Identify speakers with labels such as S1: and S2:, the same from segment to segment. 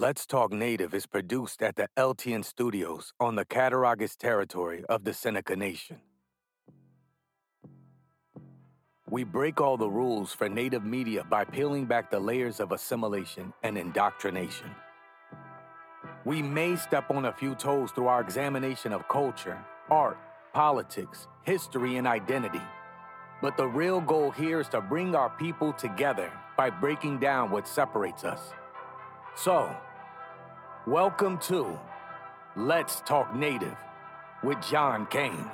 S1: Let's Talk Native is produced at the LTN Studios on the Cattaraugus territory of the Seneca Nation. We break all the rules for Native media by peeling back the layers of assimilation and indoctrination. We may step on a few toes through our examination of culture, art, politics, history, and identity. But the real goal here is to bring our people together by breaking down what separates us. So, welcome to Let's Talk Native with John Kane.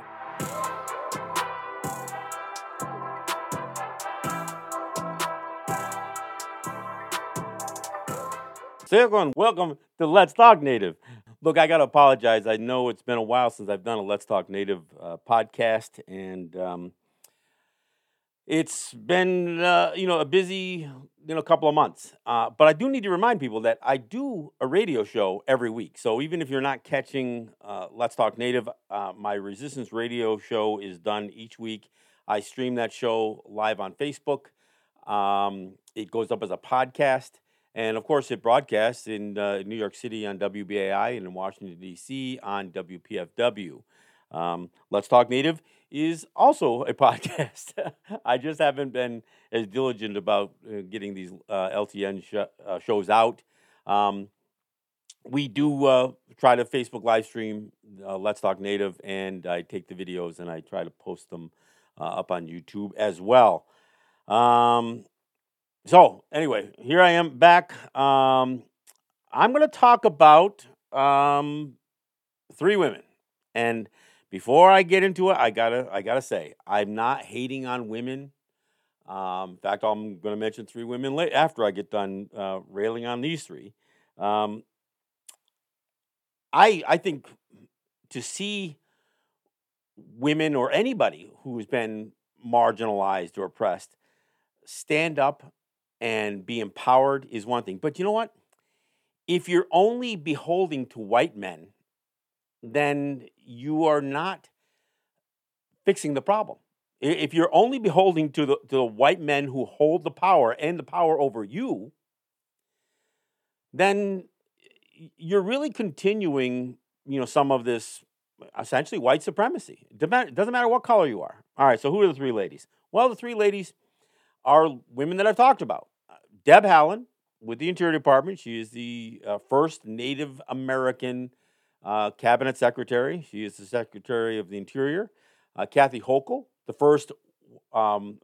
S2: So everyone, welcome to Let's Talk Native. Look, I got to apologize. I know it's been a while since I've done a Let's Talk Native uh, podcast, and um, it's been uh, you know a busy you know couple of months. Uh, but I do need to remind people that I do a radio show every week. So even if you're not catching uh, Let's Talk Native, uh, my Resistance Radio show is done each week. I stream that show live on Facebook. Um, it goes up as a podcast. And of course, it broadcasts in uh, New York City on WBAI and in Washington, D.C. on WPFW. Um, Let's Talk Native is also a podcast. I just haven't been as diligent about uh, getting these uh, LTN sh- uh, shows out. Um, we do uh, try to Facebook live stream uh, Let's Talk Native, and I take the videos and I try to post them up on YouTube as well. Um, so anyway, here I am back. Um, I'm going to talk about um, three women, and before I get into it, I gotta I gotta say I'm not hating on women. Um, in fact, I'm going to mention three women late after I get done uh, railing on these three. Um, I I think to see women or anybody who's been marginalized or oppressed stand up and be empowered is one thing. But you know what? If you're only beholding to white men, then you are not fixing the problem. If you're only beholding to the, to the white men who hold the power and the power over you, then you're really continuing, you know, some of this essentially white supremacy. It doesn't matter what color you are. All right, so who are the three ladies? Well, the three ladies are women that I've talked about. Deb Haaland with the Interior Department. She is the uh, first Native American uh, cabinet secretary. She is the Secretary of the Interior. Uh, Kathy Hochul, the first um,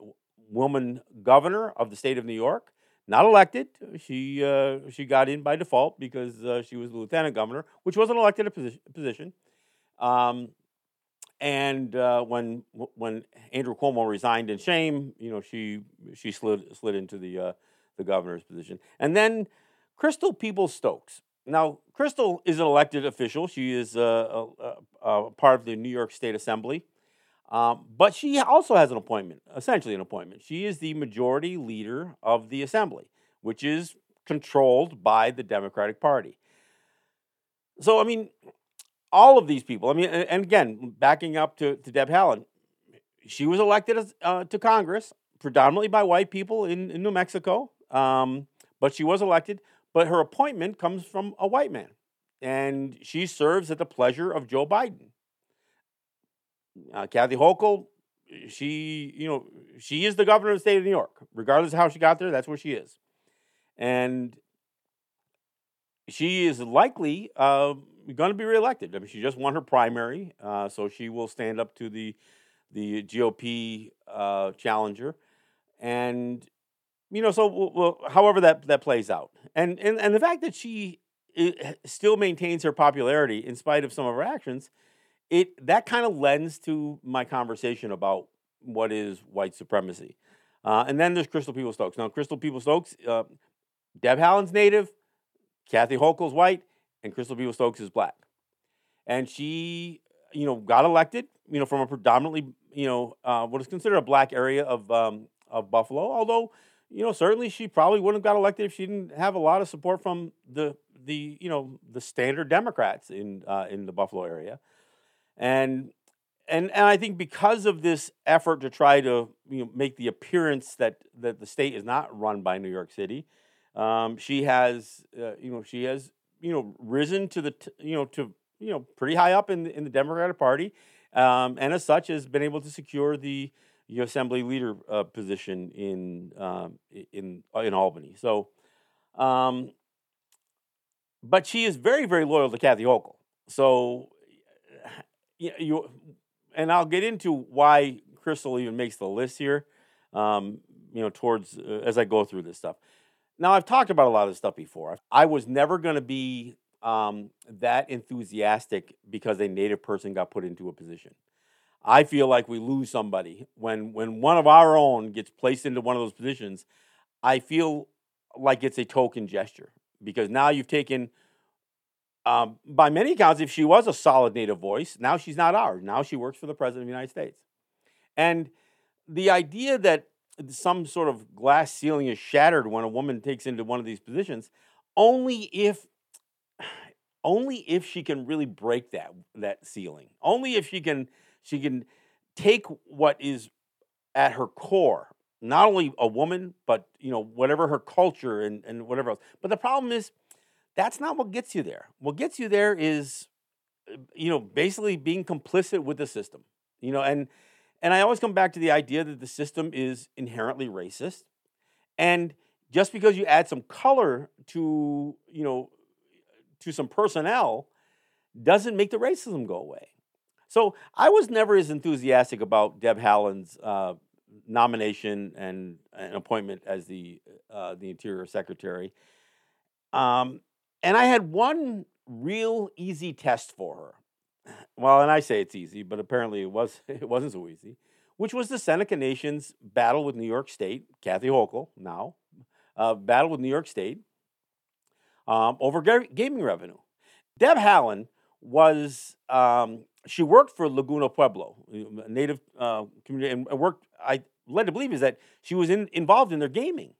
S2: woman governor of the state of New York, not elected. She uh, she got in by default because uh, she was the lieutenant governor, which was an elected position. Um, and uh, when when Andrew Cuomo resigned in shame, you know she she slid slid into the uh, the governor's position, and then Crystal Peoples Stokes. Now Crystal is an elected official. She is a, a, a part of the New York State Assembly, um, but she also has an appointment, essentially an appointment. She is the majority leader of the Assembly, which is controlled by the Democratic Party. So I mean, all of these people. I mean, and, again, backing up to, to Deb Haaland, she was elected as, uh, to Congress predominantly by white people in, in New Mexico, um, but she was elected. But her appointment comes from a white man, and she serves at the pleasure of Joe Biden. Uh, Kathy Hochul, she you know she is the governor of the state of New York, regardless of how she got there. That's where she is, and she is likely uh, going to be reelected. I mean, she just won her primary, uh, so she will stand up to the the GOP uh, challenger, and you know, so well, however that that plays out, and and and the fact that she still maintains her popularity in spite of some of her actions, it that kind of lends to my conversation about what is white supremacy. Uh, and then there's Crystal Peoples Stokes. Now, Crystal Peoples Stokes, uh, Deb Haaland's native, Kathy Hochul's white, and Crystal Peoples Stokes is black. And she, you know, got elected, you know, from a predominantly, you know, uh, what is considered a black area of um, of Buffalo. Although, you know, certainly she probably wouldn't have got elected if she didn't have a lot of support from the the you know the standard Democrats in uh, in the Buffalo area, and and and I think because of this effort to try to you know make the appearance that that the state is not run by New York City, Um, she has, uh, you know, she has, you know, risen to the, t- you know, to you know, pretty high up in the, in the Democratic Party, um, and as such, has been able to secure the you know, assembly leader uh, position in um, in in Albany. So, um, but she is very very loyal to Kathy Hochul. So, you, you and I'll get into why Crystal even makes the list here. Um, you know, towards uh, as I go through this stuff. Now, I've talked about a lot of this stuff before. I was never going to be um, that enthusiastic because a native person got put into a position. I feel like we lose somebody when when one of our own gets placed into one of those positions. I feel like it's a token gesture because now you've taken, um, by many accounts, if she was a solid native voice, now she's not ours. Now she works for the president of the United States, and the idea that some sort of glass ceiling is shattered when a woman takes into one of these positions, only if only if she can really break that that ceiling. Only if she can she can take what is at her core, not only a woman, but you know whatever her culture and and whatever else. But the problem is that's not what gets you there. What gets you there is uh, you know basically being complicit with the system. You know and and I always come back to the idea that the system is inherently racist and just because you add some color to you know to some personnel doesn't make the racism go away. So I was never as enthusiastic about Deb Haaland's uh, nomination and an appointment as the uh, the Interior Secretary. Um, and I had one real easy test for her. Well, and I say it's easy, but apparently it was it wasn't so easy. Which was the Seneca Nation's battle with New York State, Kathy Hochul now, uh, battle with New York State um, over ga- gaming revenue. Deb Haaland was um, she worked for Laguna Pueblo, a native uh, community, and worked. I led to believe is that she was in, involved in their gaming,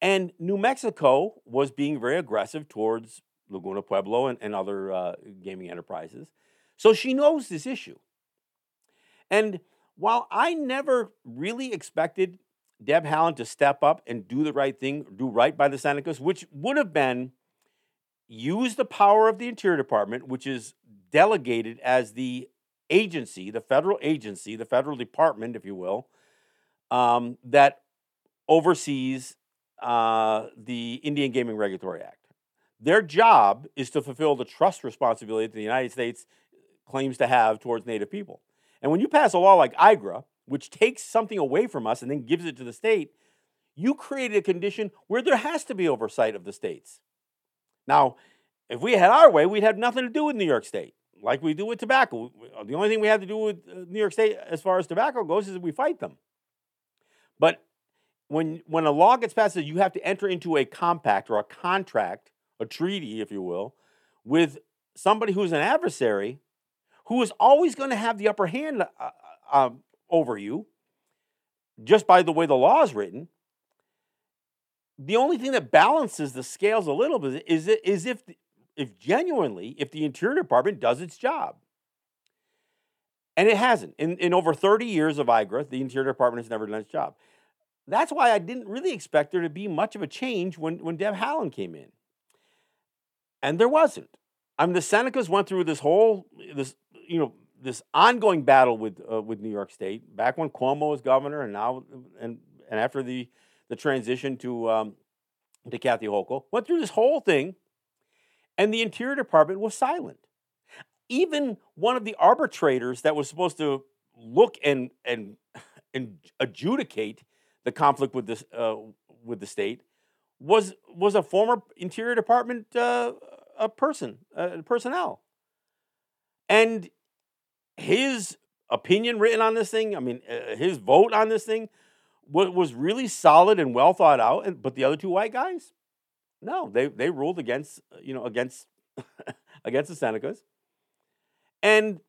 S2: and New Mexico was being very aggressive towards Laguna Pueblo and, and other uh, gaming enterprises. So she knows this issue. And while I never really expected Deb Haaland to step up and do the right thing, do right by the Senecas, which would have been use the power of the Interior Department, which is delegated as the agency, the federal agency, the federal department, if you will, um, that oversees uh, the Indian Gaming Regulatory Act. Their job is to fulfill the trust responsibility that the United States claims to have towards Native people. And when you pass a law like IGRA, which takes something away from us and then gives it to the state, you create a condition where there has to be oversight of the states. Now, if we had our way, we'd have nothing to do with New York State, like we do with tobacco. The only thing we have to do with uh, New York State as far as tobacco goes is we fight them. But when when a law gets passed, you have to enter into a compact or a contract, a treaty, if you will, with somebody who's an adversary, who is always going to have the upper hand uh, uh, um, over you, just by the way the law is written the only thing that balances the scales a little bit is, is if, if genuinely, if the Interior Department does its job. And it hasn't. In, in over 30 years of IGRA, the Interior Department has never done its job. That's why I didn't really expect there to be much of a change when, when Deb Haaland came in. And there wasn't. I mean, the Senecas went through this whole, this, you know, this ongoing battle with, uh, with New York State back when Cuomo was governor and now, and, and after the, the transition to um, to Kathy Hochul, went through this whole thing, and the Interior Department was silent. Even one of the arbitrators that was supposed to look and and and adjudicate the conflict with this uh, with the state was was a former Interior Department uh, a person uh, personnel, and his opinion written on this thing. I mean, uh, his vote on this thing was really solid and well thought out. And but the other two white guys, no, they they ruled against uh, you know against against the Senecas. And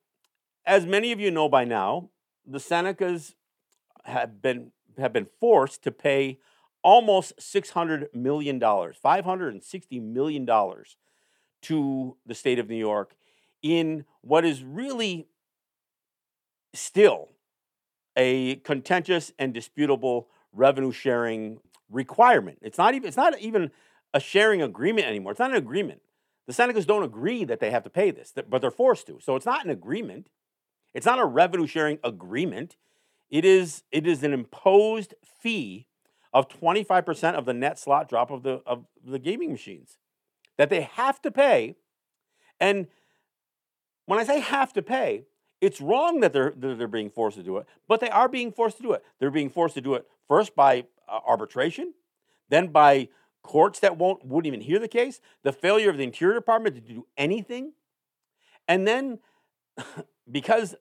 S2: as many of you know by now, the Senecas have been have been forced to pay almost six hundred million dollars, five hundred and sixty million dollars, to the state of New York in what is really still a contentious and disputable revenue sharing requirement. It's not even it's not even a sharing agreement anymore. It's not an agreement. The Senecas don't agree that they have to pay this, but they're forced to. So it's not an agreement. It's not a revenue sharing agreement. It is it is an imposed fee of 25% of the net slot drop of the of the gaming machines that they have to pay. And when I say have to pay, it's wrong that they're that they're being forced to do it, but they are being forced to do it. They're being forced to do it first by uh, arbitration, then by courts that won't wouldn't even hear the case, the failure of the Interior Department to do anything, and then because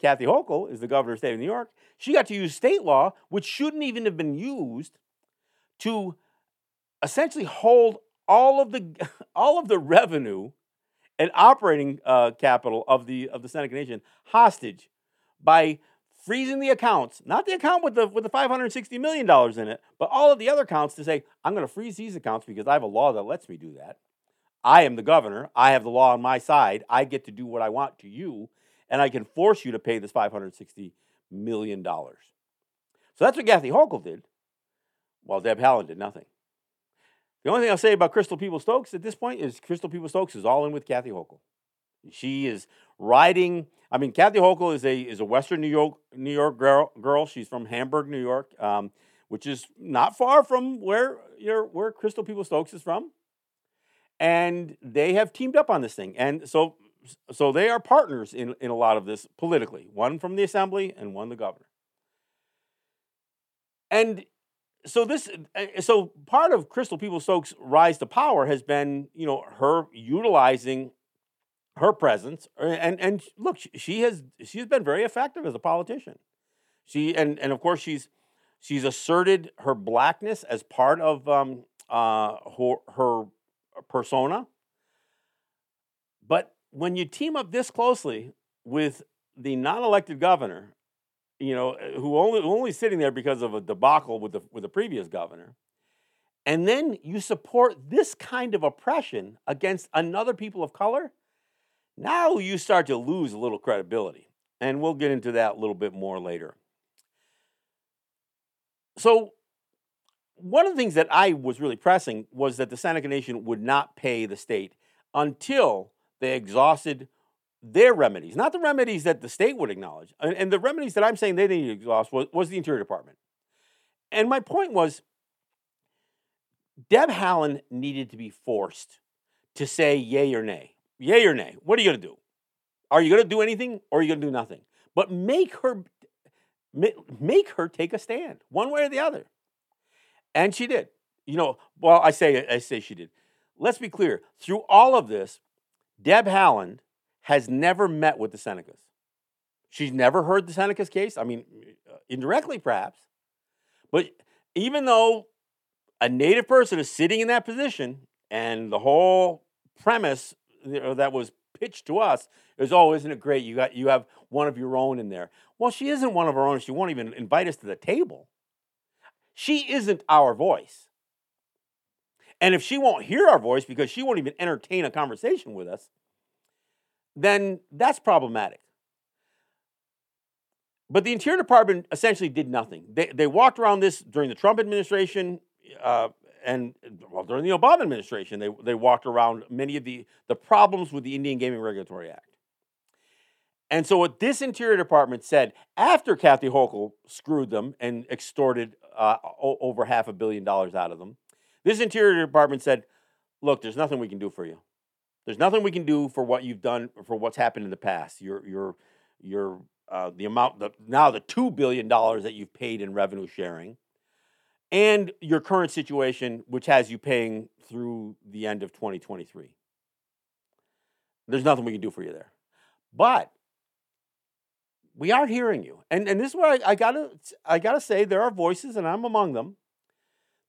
S2: Kathy Hochul is the governor of the state of New York, she got to use state law, which shouldn't even have been used, to essentially hold all of the all of the revenue and operating uh, capital of the of the Seneca Nation hostage by freezing the accounts, not the account with the with the 560 million dollars in it, but all of the other accounts to say, I'm going to freeze these accounts because I have a law that lets me do that. I am the governor. I have the law on my side. I get to do what I want to you, and I can force you to pay this 560 million dollars. So that's what Kathy Hochul did, while Deb Haaland did nothing. The only thing I'll say about Crystal People Stokes at this point is Crystal People Stokes is all in with Kathy Hochul. She is riding. I mean, Kathy Hochul is a is a Western New York New York girl. girl. She's from Hamburg, New York, um, which is not far from where your where Crystal People Stokes is from. And they have teamed up on this thing, and so so they are partners in in a lot of this politically. One from the assembly and one the governor. And so this uh, so part of Crystal Peoples Stokes' rise to power has been you know her utilizing her presence uh, and and look she has she's been very effective as a politician. She and and of course she's she's asserted her blackness as part of um, uh, her, her persona. But when you team up this closely with the non-elected governor you know, eh, who only only sitting there because of a debacle with the with the previous governor. And then you support this kind of oppression against another people of color. Now you start to lose a little credibility. And we'll get into that a little bit more later. So, one of the things that I was really pressing was that the Seneca Nation would not pay the state until they exhausted their remedies, not the remedies that the state would acknowledge. And, and the remedies that I'm saying they didn't exhaust was, was the Interior Department. And my point was Deb Haaland needed to be forced to say yay or nay. Yay or nay. What are you going to do? Are you going to do anything or are you going to do nothing? But make her make her take a stand, one way or the other. And she did. You know, well, I say I say she did. Let's be clear. Through all of this, Deb Haaland has never met with the Senecas. She's never heard the Senecas case. I mean, indirectly perhaps. But even though a native person is sitting in that position and the whole premise that was pitched to us is, oh, isn't it great? You got you have one of your own in there. Well, she isn't one of our own. She won't even invite us to the table. She isn't our voice. And if she won't hear our voice because she won't even entertain a conversation with us, then that's problematic. But the Interior Department essentially did nothing. They, they walked around this during the Trump administration uh, and well, during the Obama administration. They, they walked around many of the, the problems with the Indian Gaming Regulatory Act. And so, what this Interior Department said after Kathy Hochul screwed them and extorted uh, over half a billion dollars out of them, this Interior Department said, Look, there's nothing we can do for you. There's nothing we can do for what you've done for what's happened in the past. Your your your uh, the amount the now the two billion dollars that you've paid in revenue sharing, and your current situation, which has you paying through the end of 2023. There's nothing we can do for you there, but we are hearing you, and and this is what I, I gotta I gotta say there are voices, and I'm among them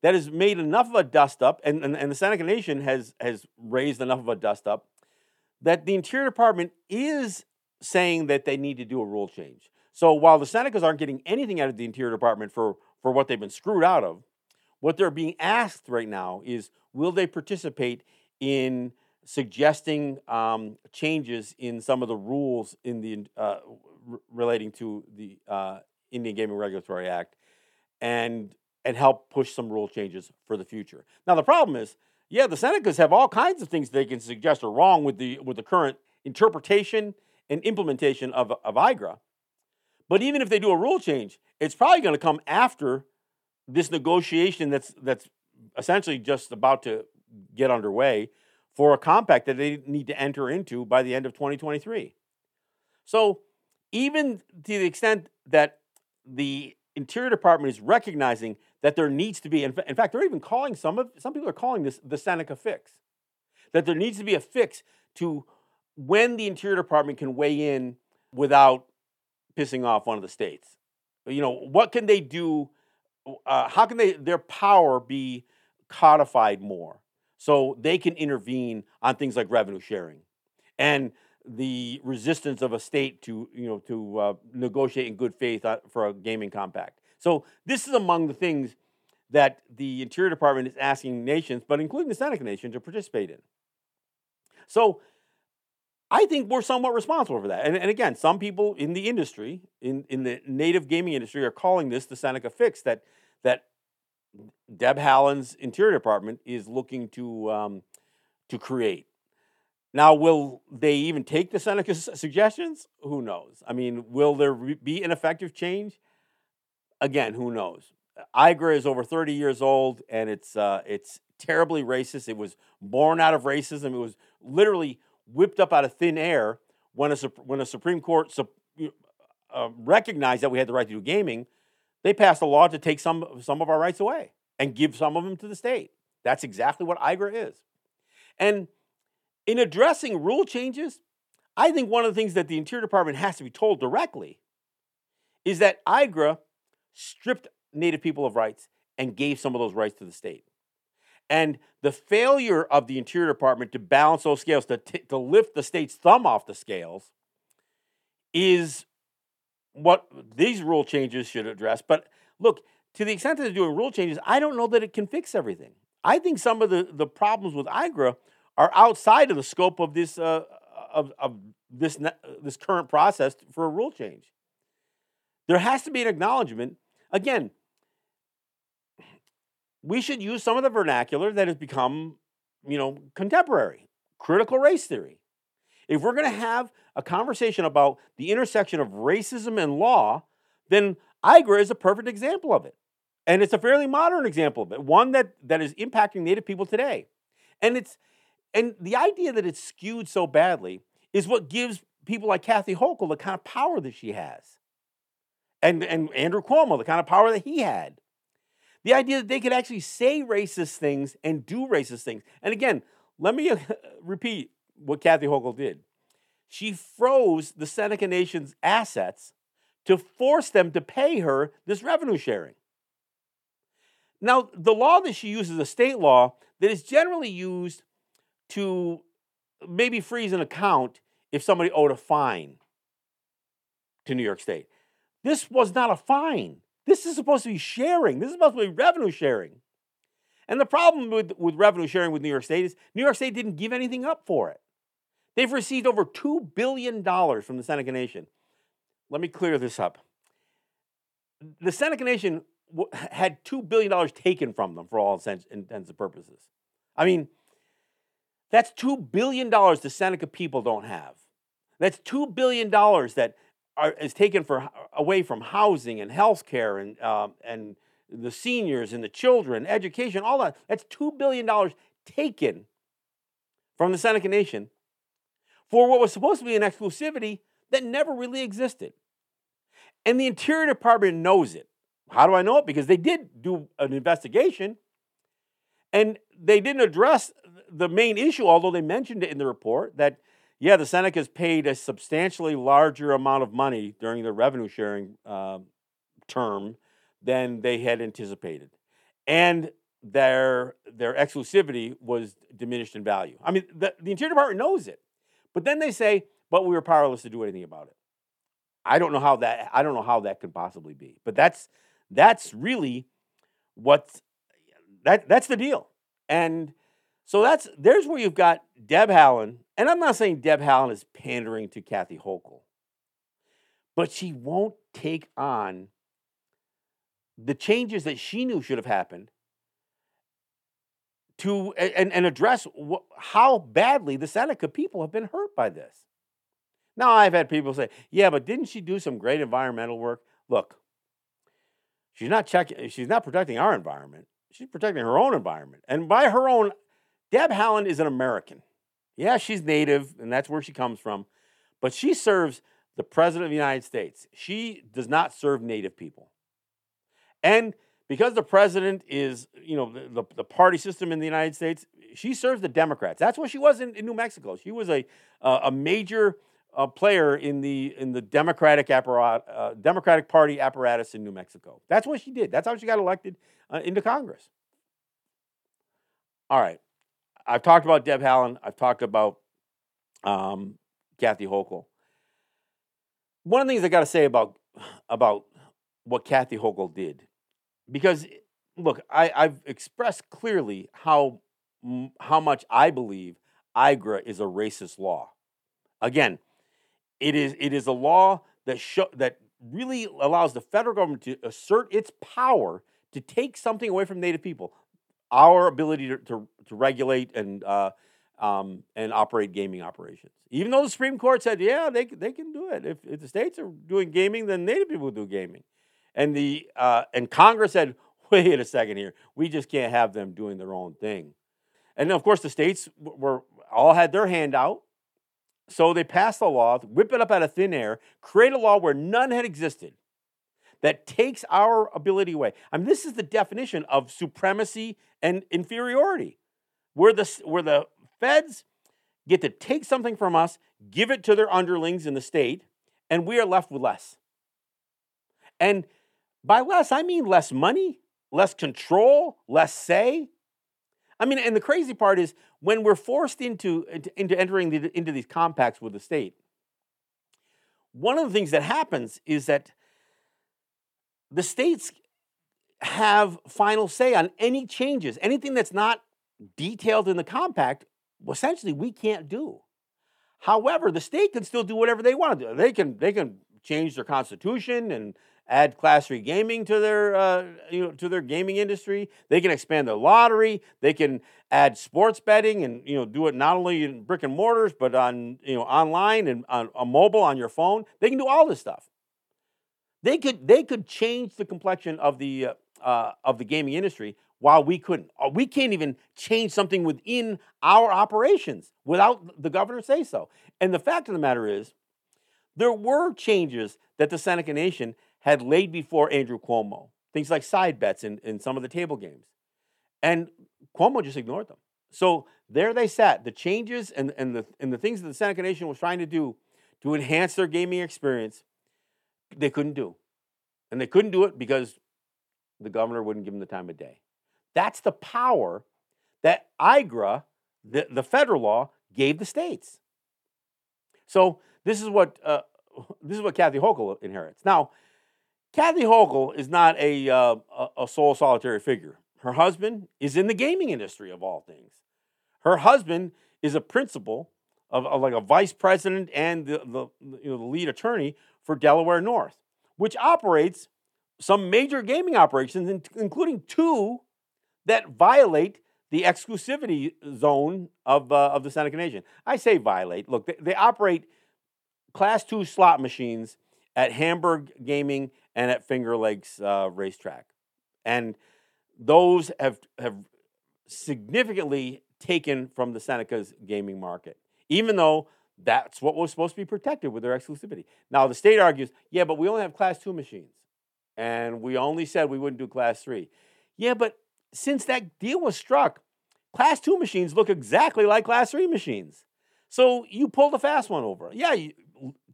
S2: that has made enough of a dust up, and, and, and the Seneca Nation has, has raised enough of a dust up, that the Interior Department is saying that they need to do a rule change. So while the Senecas aren't getting anything out of the Interior Department for, for what they've been screwed out of, what they're being asked right now is will they participate in suggesting um, changes in some of the rules in the uh, r- relating to the uh, Indian Gaming Regulatory Act and and help push some rule changes for the future. Now, the problem is, yeah, the Senecas have all kinds of things they can suggest are wrong with the with the current interpretation and implementation of, of IGRA. But even if they do a rule change, it's probably going to come after this negotiation that's that's essentially just about to get underway for a compact that they need to enter into by the end of 2023. So, even to the extent that the Interior Department is recognizing that there needs to be, in fact, they're even calling some of some people are calling this the Seneca fix, that there needs to be a fix to when the Interior Department can weigh in without pissing off one of the states. You know, what can they do? Uh, how can they their power be codified more so they can intervene on things like revenue sharing and the resistance of a state to you know to uh, negotiate in good faith uh, for a gaming compact. So this is among the things that the Interior Department is asking nations, but including the Seneca Nation, to participate in. So I think we're somewhat responsible for that. And, and again, some people in the industry, in, in the native gaming industry, are calling this the Seneca fix that that Deb Haaland's Interior Department is looking to um, to create. Now, will they even take the Seneca's suggestions? Who knows? I mean, will there be an effective change? Again, who knows? IGRA is over 30 years old and it's uh, it's terribly racist. It was born out of racism. It was literally whipped up out of thin air when a when a Supreme Court uh, recognized that we had the right to do gaming. They passed a law to take some some of our rights away and give some of them to the state. That's exactly what IGRA is. And in addressing rule changes, I think one of the things that the Interior Department has to be told directly is that IGRA stripped Native people of rights and gave some of those rights to the state. And the failure of the Interior Department to balance those scales, to, t- to lift the state's thumb off the scales, is what these rule changes should address. But look, to the extent that they're doing rule changes, I don't know that it can fix everything. I think some of the, the problems with IGRA are outside of the scope of this uh, of, of this this current process for a rule change. There has to be an acknowledgement. Again, we should use some of the vernacular that has become, you know, contemporary, critical race theory. If we're going to have a conversation about the intersection of racism and law, then IGRA is a perfect example of it. And it's a fairly modern example of it, one that, that is impacting Native people today. And it's and the idea that it's skewed so badly is what gives people like Kathy Hochul the kind of power that she has. And, and Andrew Cuomo, the kind of power that he had. The idea that they could actually say racist things and do racist things. And again, let me uh, repeat what Kathy Hochul did. She froze the Seneca Nation's assets to force them to pay her this revenue sharing. Now, the law that she uses a state law that is generally used to maybe freeze an account if somebody owed a fine to New York State. This was not a fine. This is supposed to be sharing. This is supposed to be revenue sharing. And the problem with, with revenue sharing with New York State is New York State didn't give anything up for it. They've received over $2 billion from the Seneca Nation. Let me clear this up. The Seneca Nation had $2 billion taken from them for all intents and purposes. I mean, that's $2 billion the Seneca people don't have. That's $2 billion that are, is taken for, away from housing and health care and, um, and the seniors and the children, education, all that. That's $2 billion taken from the Seneca Nation for what was supposed to be an exclusivity that never really existed. And the Interior Department knows it. How do I know it? Because they did do an investigation and they didn't address the main issue, although they mentioned it in the report, that yeah, the Senecas paid a substantially larger amount of money during the revenue sharing uh, term than they had anticipated, and their their exclusivity was diminished in value. I mean, the, the Interior Department knows it, but then they say, "But we were powerless to do anything about it." I don't know how that I don't know how that could possibly be, but that's that's really what that that's the deal, and so that's there's where you've got Deb Haaland, and I'm not saying Deb Haaland is pandering to Kathy Hochul, but she won't take on the changes that she knew should have happened to and, and address wh- how badly the Seneca people have been hurt by this. Now, I've had people say, yeah, but didn't she do some great environmental work? Look, she's not checking, she's not protecting our environment. She's protecting her own environment. And by her own, Deb Haaland is an American. Yeah, she's native, and that's where she comes from, but she serves the President of the United States. She does not serve native people. And because the president is, you know, the, the, the, party system in the United States, she serves the Democrats. That's what she was in, in New Mexico. She was a, uh, a major uh, player in the, in the Democratic, apparat, uh, Democratic Party apparatus in New Mexico. That's what she did. That's how she got elected uh, into Congress. All right. I've talked about Deb Haaland. I've talked about um, Kathy Hochul. One of the things I got to say about, about what Kathy Hochul did because look, I, I've expressed clearly how how much I believe IGRA is a racist law. Again, it is it is a law that that really allows the federal government to assert its power to take something away from Native people, our ability to to, to regulate and uh, um, and operate gaming operations. Even though the Supreme Court said, yeah, they they can do it. If, if the states are doing gaming, then Native people do gaming and the uh, and Congress said, "Wait a second here, we just can't have them doing their own thing." And of course, the states were all had their hand out, so they passed a law, whip it up out of thin air, create a law where none had existed, that takes our ability away. I mean, this is the definition of supremacy and inferiority, where the where the feds get to take something from us, give it to their underlings in the state, and we are left with less. And by less, I mean less money, less control, less say. I mean, and the crazy part is when we're forced into, into entering the, into these compacts with the state, one of the things that happens is that the states have final say on any changes, anything that's not detailed in the compact, essentially we can't do. However, the state can still do whatever they want to do. They can they can change their constitution and add class three gaming to their uh, you know to their gaming industry. They can expand their lottery. They can add sports betting and you know do it not only in brick and mortars but on you know online and on, a mobile on your phone. They can do all this stuff. They could they could change the complexion of the uh, uh, of the gaming industry while we couldn't. Uh, we can't even change something within our operations without the governor say so. And the fact of the matter is, there were changes that the Seneca Nation had laid before Andrew Cuomo, things like side bets in, in some of the table games. And Cuomo just ignored them. So there they sat. The changes and, and, the, and the things that the Seneca Nation was trying to do to enhance their gaming experience, they couldn't do. And they couldn't do it because the governor wouldn't give them the time of day. That's the power that IGRA, the, the federal law, gave the states. So this is what uh, this is what Kathy Hochul inherits. Now, Kathy Hochul is not a, uh, a sole solitary figure. Her husband is in the gaming industry of all things. Her husband is a principal of, of like a vice president and the, the, you know, the lead attorney for Delaware North, which operates some major gaming operations, including two that violate the exclusivity zone of, uh, of the Seneca Nation. I say violate. Look, they, they operate class two slot machines at Hamburg Gaming and at Finger Lakes uh, Racetrack. And those have, have significantly taken from the Seneca's gaming market, even though that's what was supposed to be protected with their exclusivity. Now, the state argues, yeah, but we only have class two machines. And we only said we wouldn't do class three. Yeah, but since that deal was struck, class two machines look exactly like class three machines. So you pull the fast one over. Yeah, you,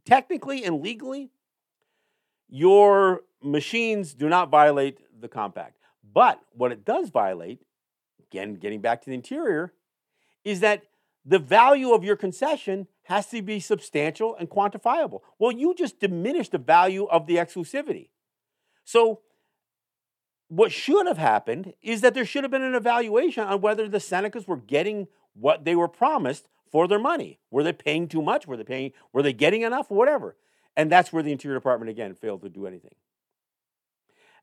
S2: technically and legally, your machines do not violate the compact. But what it does violate, again, getting back to the interior, is that the value of your concession has to be substantial and quantifiable. Well, you just diminish the value of the exclusivity. So, what should have happened is that there should have been an evaluation on whether the Senecas were getting what they were promised for their money. Were they paying too much? Were they paying? Were they getting enough? Whatever. And that's where the Interior Department, again, failed to do anything.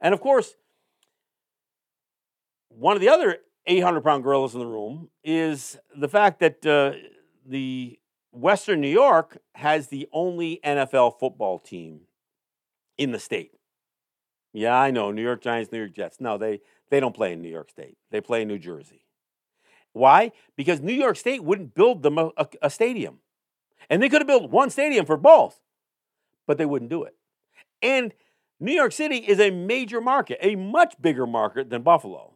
S2: And of course, one of the other 800 pound gorillas in the room is the fact that uh, the Western New York has the only NFL football team in the state. Yeah, I know, New York Giants, New York Jets. No, they, they don't play in New York State. They play in New Jersey. Why? Because New York State wouldn't build them a, a, a stadium. And they could have built one stadium for both, but they wouldn't do it. And New York City is a major market, a much bigger market than Buffalo.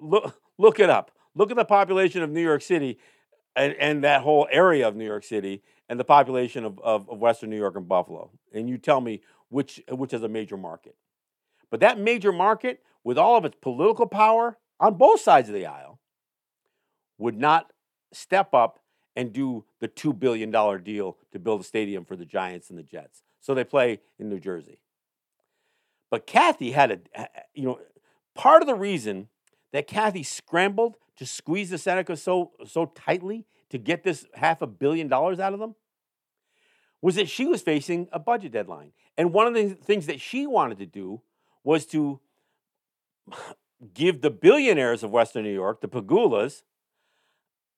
S2: Look, look it up. Look at the population of New York City and, and that whole area of New York City and the population of, of, of Western New York and Buffalo. And you tell me which, which is a major market. But that major market, with all of its political power on both sides of the aisle, would not step up and do the $2 billion deal to build a stadium for the Giants and the Jets. So they play in New Jersey. But Kathy had a, you know, part of the reason that Kathy scrambled to squeeze the Seneca so, so tightly to get this half a billion dollars out of them was that she was facing a budget deadline. And one of the things that she wanted to do was to give the billionaires of Western New York, the Pegulas,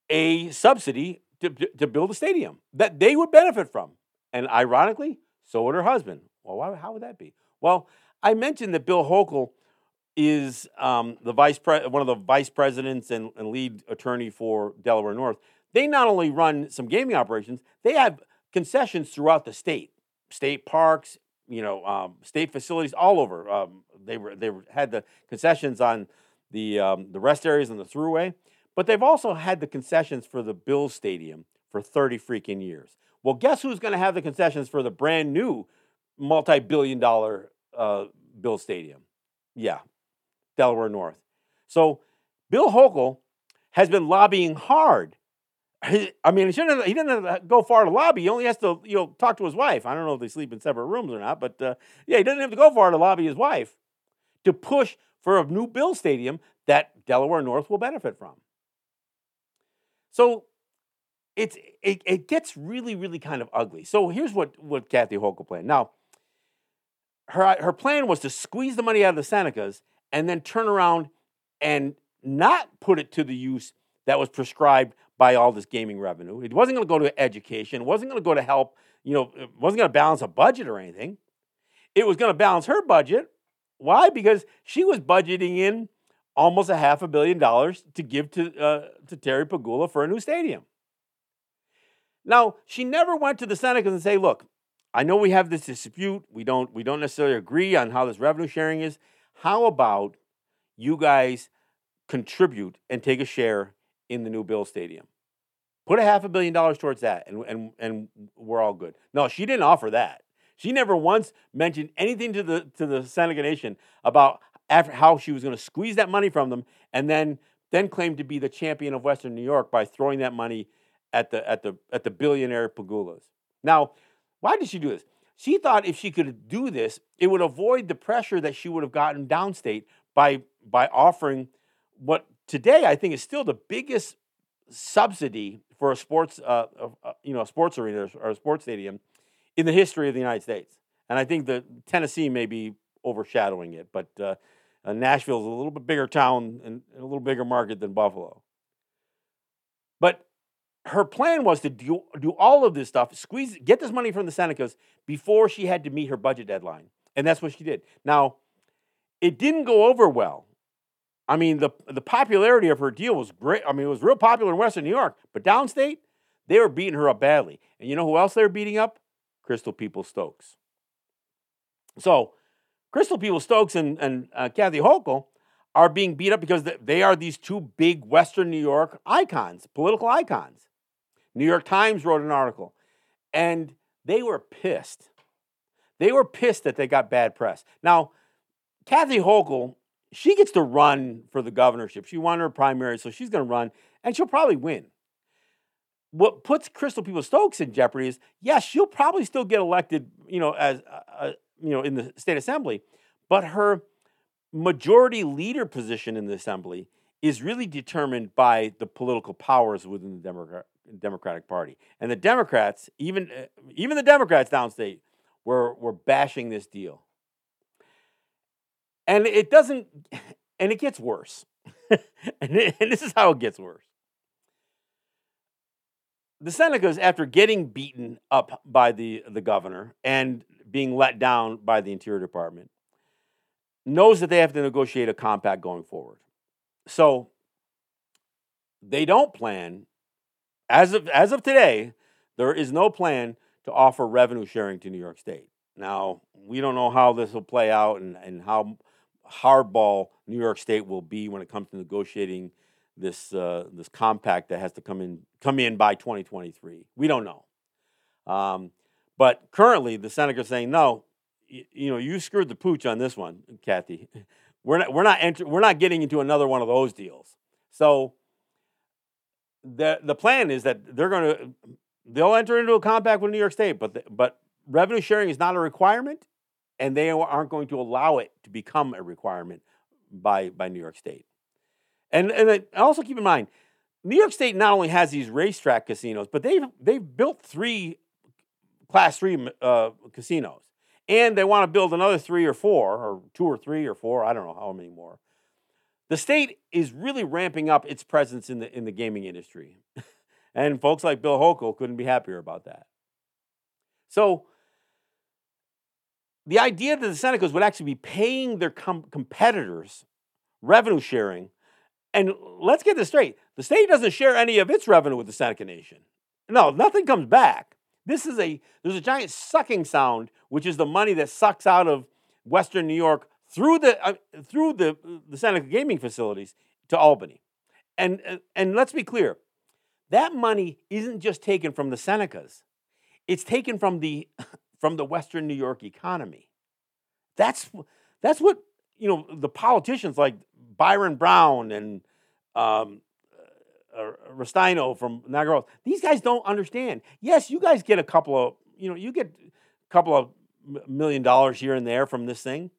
S2: a subsidy to, to build a stadium that they would benefit from. And ironically, so would her husband. Well, why, how would that be? Well, I mentioned that Bill Hochul is um, the vice pre- one of the vice presidents and, and lead attorney for Delaware North. They not only run some gaming operations, they have concessions throughout the state, state parks, you know, um, state facilities all over. Um, they were they were, had the concessions on the um, the rest areas and the Thruway, but they've also had the concessions for the Bills Stadium for thirty freaking years. Well, guess who's going to have the concessions for the brand new multi-billion dollar uh, Bill Stadium? Yeah, Delaware North. So Bill Hochul has been lobbying hard. I mean, he shouldn't. Have, he didn't have to go far to lobby. He only has to, you know, talk to his wife. I don't know if they sleep in separate rooms or not, but uh, yeah, he doesn't have to go far to lobby his wife to push for a new Bill Stadium that Delaware North will benefit from. So it's it, it gets really, really kind of ugly. So here's what what Kathy Hochul planned. Now, her her plan was to squeeze the money out of the Senecas and then turn around and not put it to the use that was prescribed by all this gaming revenue. It wasn't going to go to education. It wasn't going to go to help, you know, it wasn't going to balance a budget or anything. It was going to balance her budget. Why? Because she was budgeting in almost a half a billion dollars to give to, uh, to Terry Pegula for a new stadium. Now, she never went to the Senecas and say, look, I know we have this dispute. We don't, we don't necessarily agree on how this revenue sharing is. How about you guys contribute and take a share in the new Bill Stadium? Put a half a billion dollars towards that, and, and, and we're all good. No, she didn't offer that. She never once mentioned anything to the to the Seneca Nation about after how she was going to squeeze that money from them, and then then claim to be the champion of Western New York by throwing that money at the at the at the billionaire Pegulas. Now, why did she do this? She thought if she could do this, it would avoid the pressure that she would have gotten downstate by by offering what today I think is still the biggest subsidy for a sports uh, uh, you know a sports arena or a sports stadium in the history of the United States. And I think that Tennessee may be overshadowing it, but uh, uh, Nashville is a little bit bigger town and a little bigger market than Buffalo. But her plan was to do, do all of this stuff, squeeze, get this money from the Senecas before she had to meet her budget deadline. And that's what she did. Now, it didn't go over well. I mean, the, the popularity of her deal was great. I mean, it was real popular in Western New York, but downstate, they were beating her up badly. And you know who else they were beating up? Crystal People Stokes. So, Crystal People Stokes and, and uh, Kathy Hochul are being beat up because they are these two big Western New York icons, political icons. New York Times wrote an article, and they were pissed. They were pissed that they got bad press. Now, Kathy Hochul, she gets to run for the governorship. She won her primary, so she's going to run, and she'll probably win. What puts Crystal People Stokes in jeopardy is, yes, she'll probably still get elected, you know, as uh, uh, you know, in the state assembly, but her majority leader position in the assembly is really determined by the political powers within the Democrat, Democratic Party. And the Democrats, even uh, even the Democrats downstate, were were bashing this deal. And it doesn't and it gets worse. and, and this is how it gets worse. The Senecas, after getting beaten up by the, the governor and being let down by the Interior Department, knows that they have to negotiate a compact going forward. So they don't plan, as of as of today, there is no plan to offer revenue sharing to New York State. Now, we don't know how this will play out and, and how hardball New York State will be when it comes to negotiating this uh, this compact that has to come in come in by 2023. We don't know. Um, but currently, the Senate is saying no. You, you, know, you screwed the pooch on this one, Kathy. We're not we're not enter, we're not getting into another one of those deals. So the the plan is that they're going to they'll enter into a compact with New York State, but the, but revenue sharing is not a requirement, and they aren't going to allow it to become a requirement by by New York State. And and also keep in mind, New York State not only has these racetrack casinos, but they've they've built three class three uh, casinos, and they want to build another three or four, or two or three or four. I don't know how many more. The state is really ramping up its presence in the in the gaming industry, and folks like Bill Hochul couldn't be happier about that. So the idea that the Senecas would actually be paying their com- competitors revenue sharing, and let's get this straight: the state doesn't share any of its revenue with the Seneca Nation. No, nothing comes back. This is a there's a giant sucking sound, which is the money that sucks out of Western New York through the uh, through the the Seneca gaming facilities to Albany, and uh, and let's be clear, that money isn't just taken from the Senecas; it's taken from the from the Western New York economy. That's that's what you know. The politicians like Byron Brown and um, uh, from Niagara. Falls. These guys don't understand. Yes, you guys get a couple of you know you get a couple of million dollars here and there from this thing,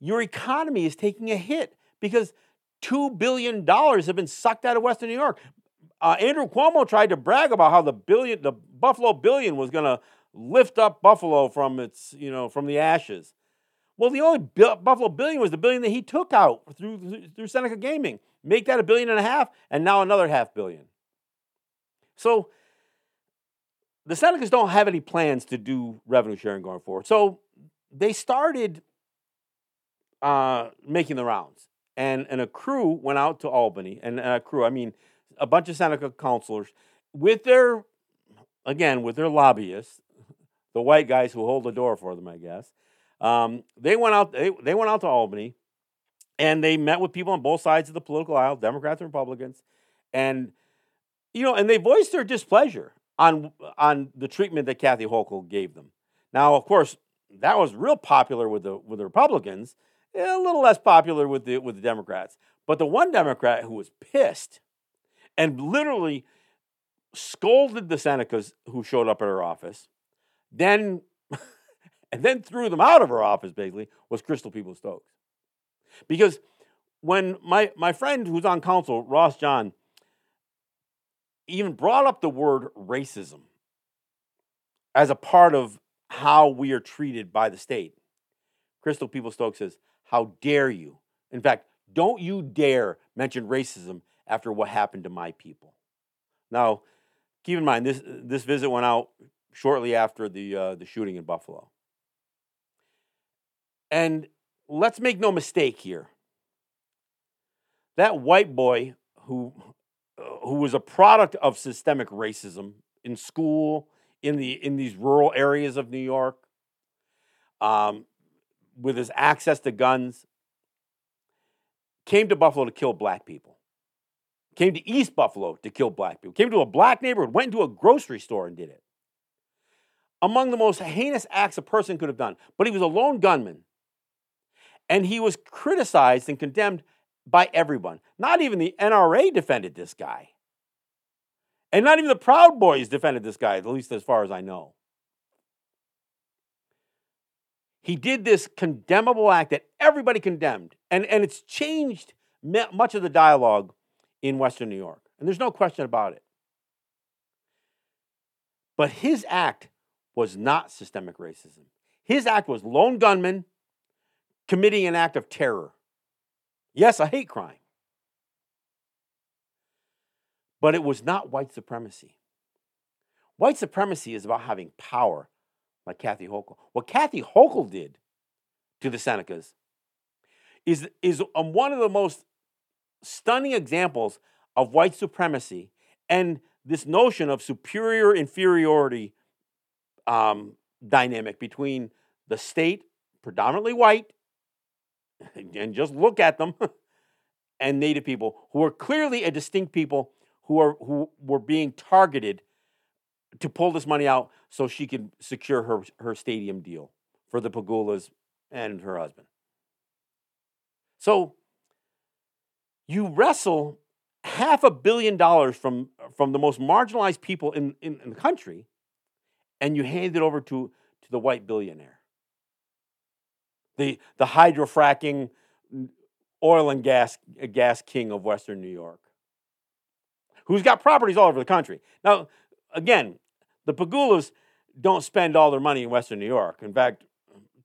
S2: your economy is taking a hit because two billion dollars have been sucked out of Western New York. Uh, Andrew Cuomo tried to brag about how the billion, the Buffalo billion, was going to lift up Buffalo from its, you know, from the ashes. Well, the only Buffalo billion was the billion that he took out through through Seneca Gaming. Make that a billion and a half, and now another half billion. So the Senecas don't have any plans to do revenue sharing going forward. So they started uh, making the rounds, and and a crew went out to Albany, and a crew, I mean, a bunch of Seneca counselors with their again with their lobbyists the white guys who hold the door for them, I guess. Um, they went out. They, they went out to Albany, and they met with people on both sides of the political aisle, Democrats and Republicans, and you know, and they voiced their displeasure on on the treatment that Kathy Hochul gave them. Now, of course, that was real popular with the with the Republicans, a little less popular with the with the Democrats. But the one Democrat who was pissed and literally scolded the Senecas who showed up at her office then and then threw them out of her office basically was Crystal Peoples Stokes. Because when my, my friend who's on council, Ross John, even brought up the word racism as a part of how we are treated by the state, Crystal Peoples Stokes says, How dare you? In fact, don't you dare mention racism after what happened to my people. Now, keep in mind, this, this visit went out shortly after the, uh, the shooting in Buffalo. And let's make no mistake here. That white boy who, who was a product of systemic racism in school, in, the, in these rural areas of New York, um, with his access to guns, came to Buffalo to kill black people. Came to East Buffalo to kill black people. Came to a black neighborhood, went into a grocery store and did it among the most heinous acts a person could have done. But he was a lone gunman. And he was criticized and condemned by everyone. Not even the NRA defended this guy. And not even the Proud Boys defended this guy, at least as far as I know. He did this condemnable act that everybody condemned. And, and it's changed much of the dialogue in Western New York. And there's no question about it. But his act was not systemic racism. His act was lone gunman committing an act of terror. Yes, a hate crime. But it was not white supremacy. White supremacy is about having power, like Kathy Hochul. What Kathy Hochul did to the Senecas is, is um, one of the most stunning examples of white supremacy and this notion of superior inferiority um, dynamic between the state, predominantly white, and just look at them, and Native people who are clearly a distinct people who are who were being targeted to pull this money out so she could secure her her stadium deal for the Pegulas and her husband. So you wrestle half a billion dollars from from the most marginalized people in, in, in the country, and you hand it over to, to the white billionaire. The the hydrofracking oil and gas gas king of Western New York who's got properties all over the country. Now, again, the Pegulas don't spend all their money in Western New York. In fact,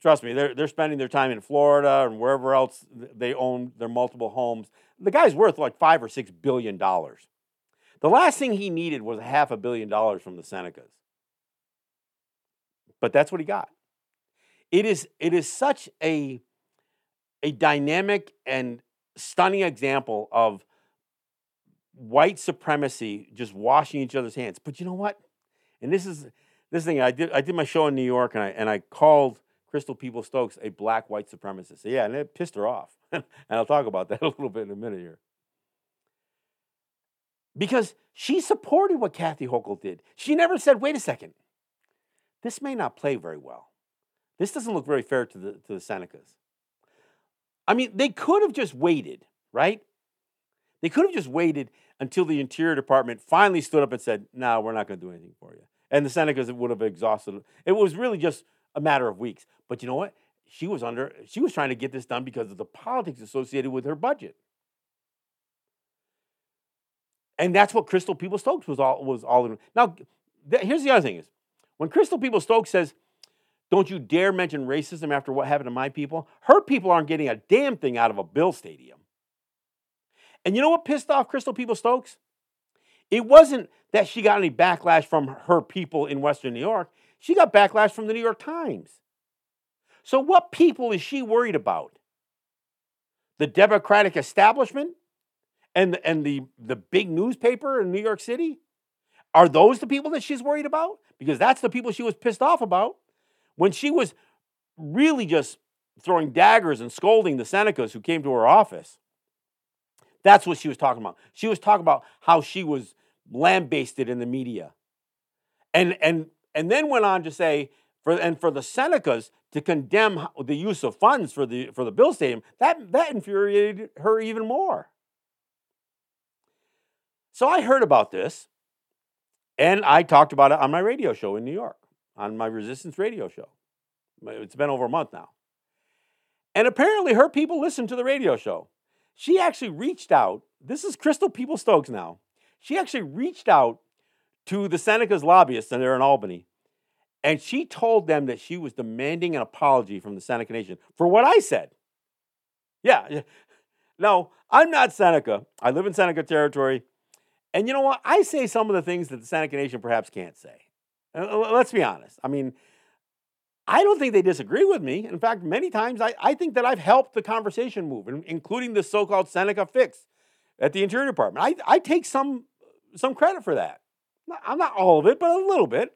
S2: trust me, they're, they're spending their time in Florida and wherever else they own their multiple homes. The guy's worth like five or six billion dollars. The last thing he needed was half a billion dollars from the Senecas. But that's what he got. It is, it is such a, a dynamic and stunning example of white supremacy just washing each other's hands. But you know what? And this is this thing I did I did my show in New York and I and I called Crystal Peoples Stokes a black white supremacist. Yeah, and it pissed her off. and I'll talk about that a little bit in a minute here. Because she supported what Kathy Hochul did. She never said, wait a second, this may not play very well. This doesn't look very fair to the to the Senecas. I mean, they could have just waited, right? They could have just waited until the Interior Department finally stood up and said, no, we're not going to do anything for you. And the Senecas would have exhausted. It was really just a matter of weeks. But you know what? She was under, she was trying to get this done because of the politics associated with her budget. And that's what Crystal Peoples Stokes was all was all in. Now, th- here's the other thing is when Crystal Peoples Stokes says, Don't you dare mention racism after what happened to my people, her people aren't getting a damn thing out of a Bill Stadium. And you know what pissed off Crystal Peoples Stokes? It wasn't that she got any backlash from her people in Western New York. She got backlash from the New York Times. So, what people is she worried about? The Democratic establishment and, and the, the big newspaper in New York City? Are those the people that she's worried about? Because that's the people she was pissed off about. When she was really just throwing daggers and scolding the Senecas who came to her office. That's what she was talking about. She was talking about how she was lambasted in the media. And and and then went on to say for and for the Senecas to condemn the use of funds for the for the Bill Stadium, that that infuriated her even more. So I heard about this and I talked about it on my radio show in New York, on my resistance radio show. It's been over a month now. And apparently her people listened to the radio show. She actually reached out. This is Crystal Peoples Stokes now. She actually reached out to the Seneca's lobbyists, and they're in Albany, and she told them that she was demanding an apology from the Seneca Nation for what I said. Yeah. No, I'm not Seneca. I live in Seneca territory. And you know what? I say some of the things that the Seneca Nation perhaps can't say. Uh, let's be honest. I mean, I don't think they disagree with me. In fact, many times I, I think that I've helped the conversation move, including the so called Seneca fix at the Interior Department. I, I take some, some credit for that. I'm not all of it, but a little bit.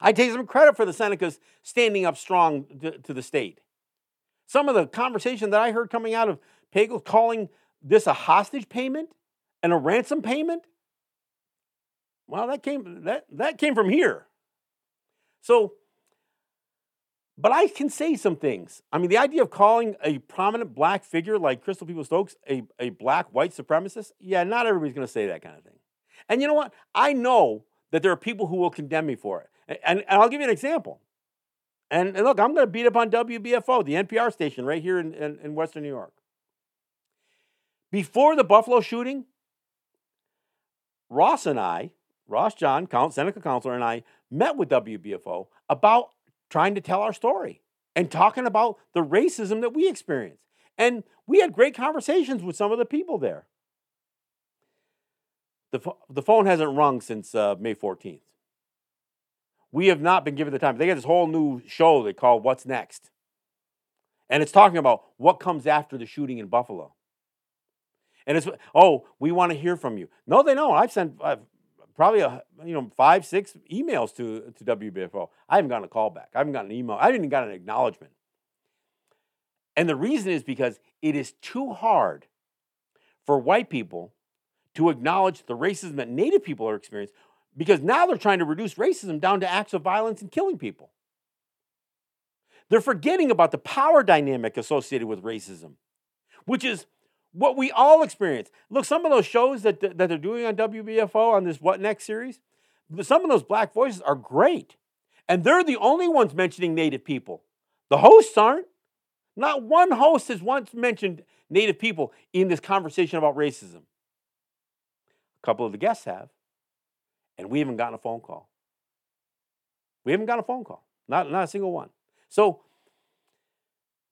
S2: I take some credit for the Senecas standing up strong to, to the state. Some of the conversation that I heard coming out of Pagels calling this a hostage payment and a ransom payment, well, that came that that came from here. So but I can say some things. I mean, the idea of calling a prominent black figure like Crystal Peoples Stokes a, a black white supremacist, yeah, not everybody's to say that kind of thing. And you know what? I know that there are people who will condemn me for it. And, and, I'll give you an example. And, and look, I'm to beat up on WBFO, the NPR station right here in, in, in Western New York. Before the Buffalo shooting, Ross and I, Ross John, Seneca counselor, and I met with WBFO about trying to tell our story and talking about the racism that we experience. And we had great conversations with some of the people there. The, pho- the phone hasn't rung since uh, May 14th. We have not been given the time. They got this whole new show they call What's Next. And it's talking about what comes after the shooting in Buffalo. And it's, oh, we want to hear from you. No, they don't. I've sent I've probably a, you know five, six emails to, to WBFO. I haven't gotten a call back. I haven't gotten an email. I haven't even got an acknowledgement. And the reason is because it is too hard for white people to acknowledge the racism that Native people are experiencing because now they're trying to reduce racism down to acts of violence and killing people. They're forgetting about the power dynamic associated with racism, which is what we all experience. Look, some of those shows that, that they're doing on WBFO on this What Next series, some of those black voices are great. And they're the only ones mentioning Native people. The hosts aren't. Not one host has once mentioned Native people in this conversation about racism. A couple of the guests have, and we haven't gotten a phone call. We haven't gotten a phone call, not, not a single one. So,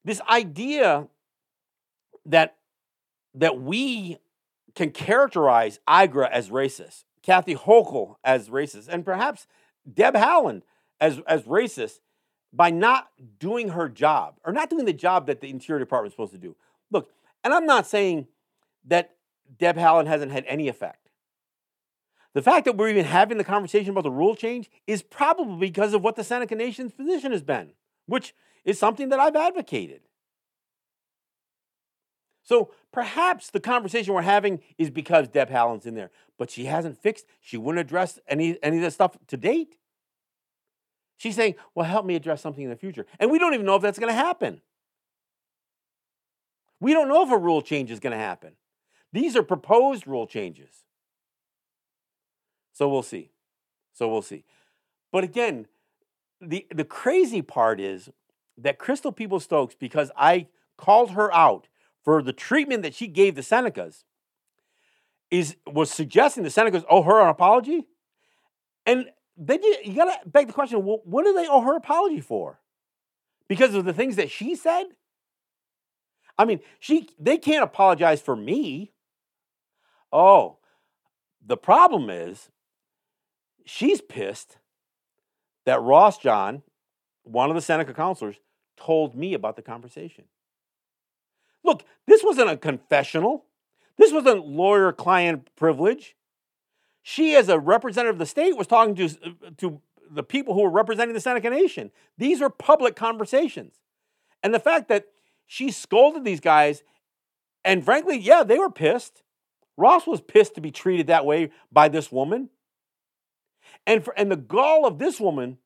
S2: this idea that, that we can characterize IGRA as racist, Kathy Hochul as racist, and perhaps Deb Haaland as, as racist by not doing her job or not doing the job that the Interior Department is supposed to do. Look, and I'm not saying that Deb Haaland hasn't had any effect. The fact that we're even having the conversation about the rule change is probably because of what the Seneca Nation's position has been, which is something that I've advocated. So perhaps the conversation we're having is because Deb Haaland's in there, but she hasn't fixed, she wouldn't address any, any of this stuff to date. She's saying, well, help me address something in the future. And we don't even know if that's going to happen. We don't know if a rule change is going to happen. These are proposed rule changes. So we'll see. So we'll see. But again, the, the crazy part is that Crystal Peoples Stokes, because I called her out for the treatment that she gave the Senecas, is was suggesting the Senecas owe her an apology. And then you, you got to beg the question well, what do they owe her apology for? Because of the things that she said? I mean, she they can't apologize for me. Oh, the problem is she's pissed that Ross John, one of the Seneca counselors, told me about the conversation. Look, this wasn't a confessional. This wasn't lawyer client privilege. She, as a representative of the state, was talking to, uh, to the people who were representing the Seneca Nation. These are public conversations. And the fact that she scolded these guys, and frankly, yeah, they were pissed. Ross was pissed to be treated that way by this woman. And, for, and the gall of this woman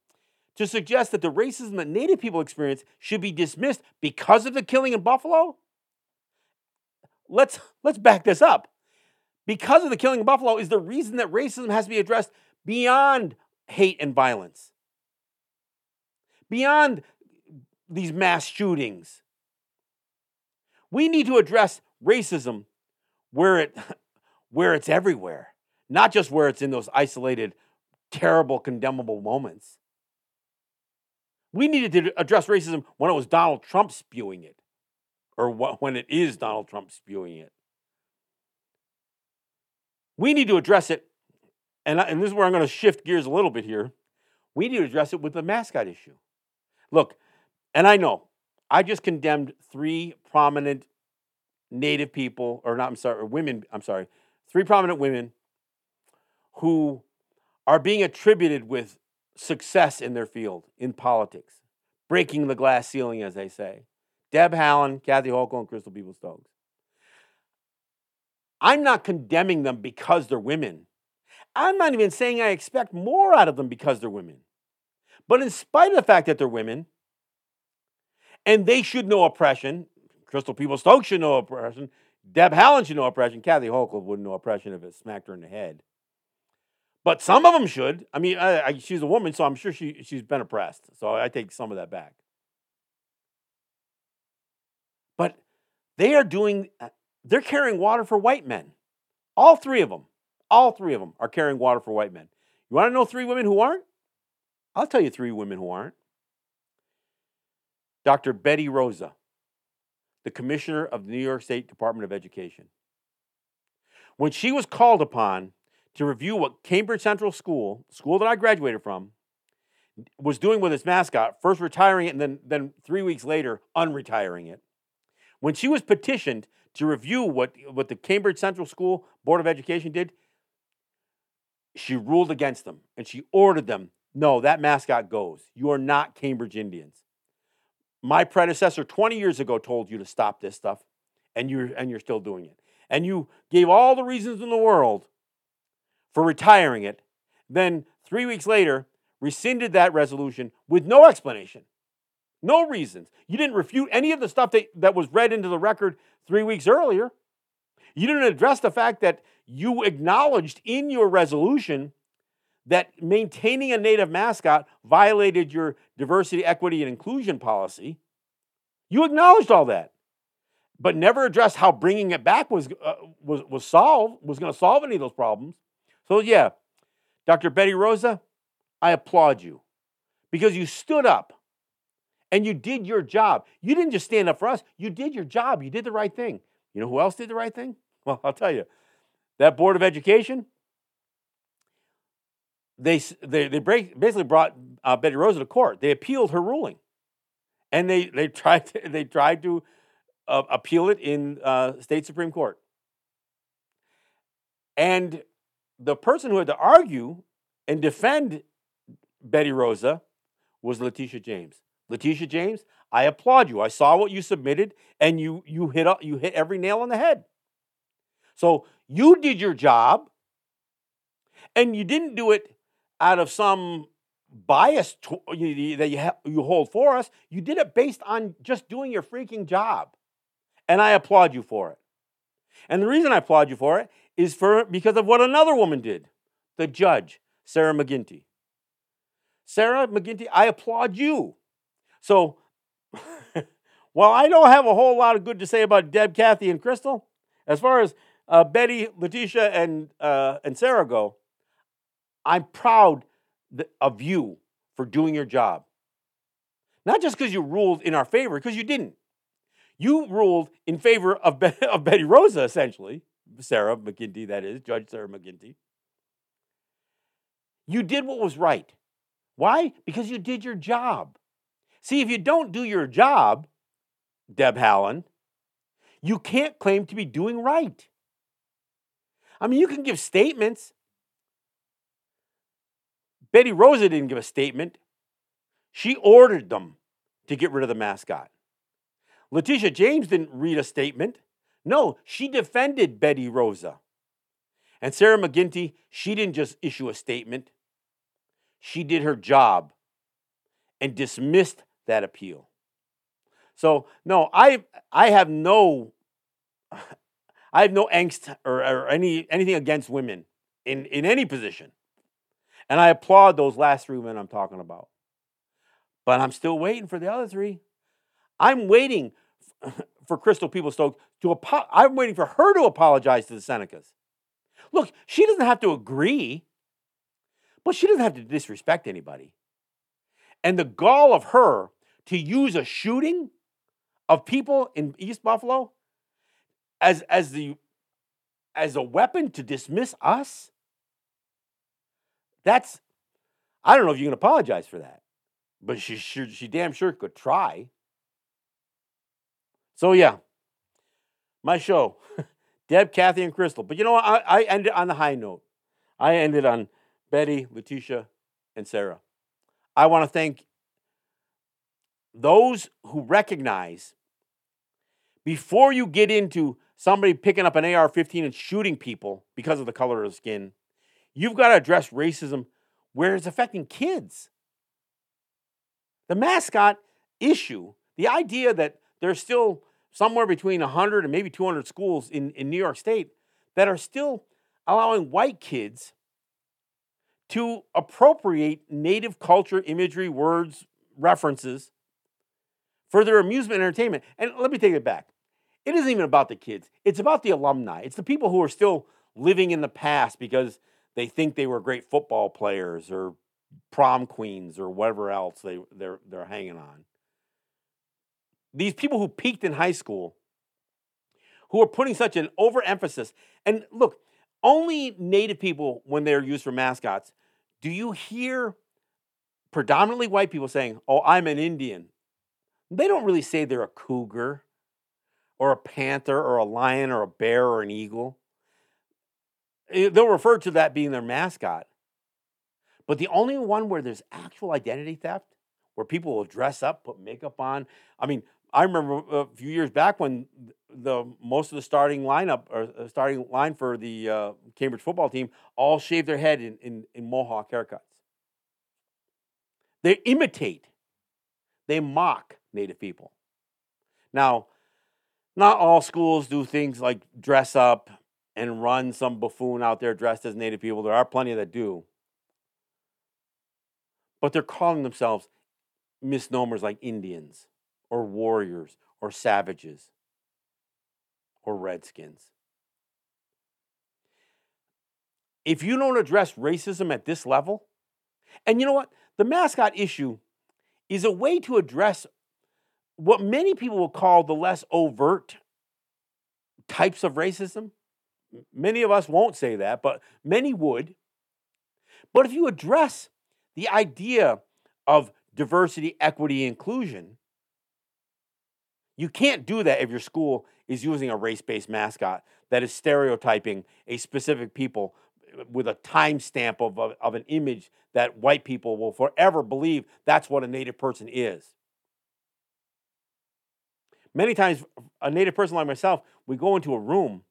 S2: to suggest that the racism that Native people experience should be dismissed because of the killing in Buffalo? Let's, let's back this up. Because of the killing of Buffalo is the reason that racism has to be addressed beyond hate and violence, beyond these mass shootings. We need to address racism where, it, where it's everywhere, not just where it's in those isolated terrible, condemnable moments. We needed to address racism when it was Donald Trump spewing it, or when it is Donald Trump spewing it. We need to address it, and, and this is where I'm going to shift gears a little bit here. We need to address it with the mascot issue. Look, and I know I just condemned three prominent Native people, or not, I'm sorry, or women, I'm sorry, three prominent women who are being attributed with success in their field, in politics, breaking the glass ceiling, as they say. Deb Haaland, Kathy Hochul, and Crystal Peoples Stokes. I'm not condemning them because they're women. I'm not even saying I expect more out of them because they're women. But in spite of the fact that they're women, and they should know oppression, Crystal Peoples Stokes should know oppression, Deb Haaland should know oppression, Kathy Hochul wouldn't know oppression if it smacked her in the head. But some of them should. I mean, I, I, she's a woman, so I'm sure she, she's been oppressed. So I take some of that back. But they are doing, uh, they're carrying water for white men. All three of them, all three of them are carrying water for white men. You want to know three women who aren't? I'll tell you three women who aren't. Dr. Betty Rosa, the commissioner of the New York State Department of Education. When she was called upon to review what Cambridge Central School, school that I graduated from, was doing with its mascot, first retiring it and then, then three weeks later, unretiring it. When she was petitioned to review what, what the Cambridge Central School Board of Education did, she ruled against them and she ordered them no, that mascot goes. You are not Cambridge Indians. My predecessor 20 years ago told you to stop this stuff, and you're, and you're still doing it. And you gave all the reasons in the world for retiring it. Then, three weeks later, rescinded that resolution with no explanation, no reasons. You didn't refute any of the stuff that, that was read into the record three weeks earlier. You didn't address the fact that you acknowledged in your resolution that maintaining a native mascot violated your diversity, equity, and inclusion policy. You acknowledged all that, but never addressed how bringing it back was, uh, was, was solved, was going to solve any of those problems. So, yeah, Dr. Betty Rosa, I applaud you because you stood up and you did your job. You didn't just stand up for us, you did your job. You did the right thing. You know who else did the right thing? Well, I'll tell you. That Board of Education, they, they, they break, basically brought uh, Betty Rosa to court. They appealed her ruling. And they, they, tried, to, they tried to uh, appeal it in uh, state Supreme Court. And the person who had to argue and defend Betty Rosa was Letitia James. Letitia James, I applaud you. I saw what you submitted, and you you hit you hit every nail on the head. So you did your job, and you didn't do it out of some bias to, you, that you, ha- you hold for us. You did it based on just doing your freaking job. And I applaud you for it. And the reason I applaud you for it is for because of what another woman did, the judge, Sarah McGinty. Sarah McGinty, I applaud you. So, while I don't have a whole lot of good to say about Deb, Kathy, and Crystal, as far as uh, Betty, Letitia, and uh, and Sarah go, I'm proud of you for doing your job. Not just because you ruled in our favor, because you didn't. You ruled in favor of, Be- of Betty Rosa, essentially, Sarah McGinty, that is, Judge Sarah McGinty. You did what was right. Why? Because you did your job. See, if you don't do your job, Deb Haaland, you can't claim to be doing right. I mean, you can give statements, Betty Rosa didn't give a statement. She ordered them to get rid of the mascot. Letitia James didn't read a statement. No, she defended Betty Rosa. And Sarah McGinty, she didn't just issue a statement. She did her job and dismissed that appeal. So, no, I I have no I have no angst or, or any anything against women in, in any position. And I applaud those last three women I'm talking about. But I'm still waiting for the other three. I'm waiting for Crystal Peoples-Stokes to apo- I'm waiting for her to apologize to the Senecas. Look, she doesn't have to agree, but she doesn't have to disrespect anybody. And the gall of her to use a shooting of people in East Buffalo as as the as a weapon to dismiss us that's, I don't know if you can apologize for that, but she, she, she damn sure could try. So, yeah, my show, Deb, Kathy, and Crystal. But you know what? I, I ended on the high note. I ended on Betty, Letitia, and Sarah. I want to thank those who recognize before you get into somebody picking up an AR 15 and shooting people because of the color of skin, You've got to address racism where it's affecting kids. The mascot issue, the idea that there's still somewhere between 100 and maybe 200 schools in, in New York State that are still allowing white kids to appropriate native culture, imagery, words, references for their amusement and entertainment. And let me take it back. It isn't even about the kids, it's about the alumni. It's the people who are still living in the past because they think they were great football players or prom queens or whatever else they, they're, they're hanging on. these people who peaked in high school, who are putting such an overemphasis. And look, only native people, when they're used for mascots, do you hear predominantly white people saying, Oh, I'm an Indian. They don't really say they're a cougar or a panther or a lion or a bear or an eagle. Eh, they'll refer to that being their mascot. But the only one where there's actual identity theft, where people will dress up, put makeup on. I mean, I remember a few years back when the most of the starting lineup or uh, starting line for the uh, Cambridge football team all shaved their head in, in, in mohawk haircuts. They imitate, they mock Native people. Now, not all schools do things like dress up and run some buffoon out there dressed as Native people. There are plenty that do. But they're calling themselves misnomers like Indians or warriors or savages or redskins. If you don't address racism at this level, and you know what? The mascot issue is a way to address what many people will call the less overt types of racism. Many of us won't say that, but many would. But if you address the idea of diversity, equity, inclusion, you can't do that if your school is using a race based mascot that is stereotyping a specific people with a timestamp of, of, of an image that white people will forever believe that's what a native person is. Many times, a native person like myself, we go into a room,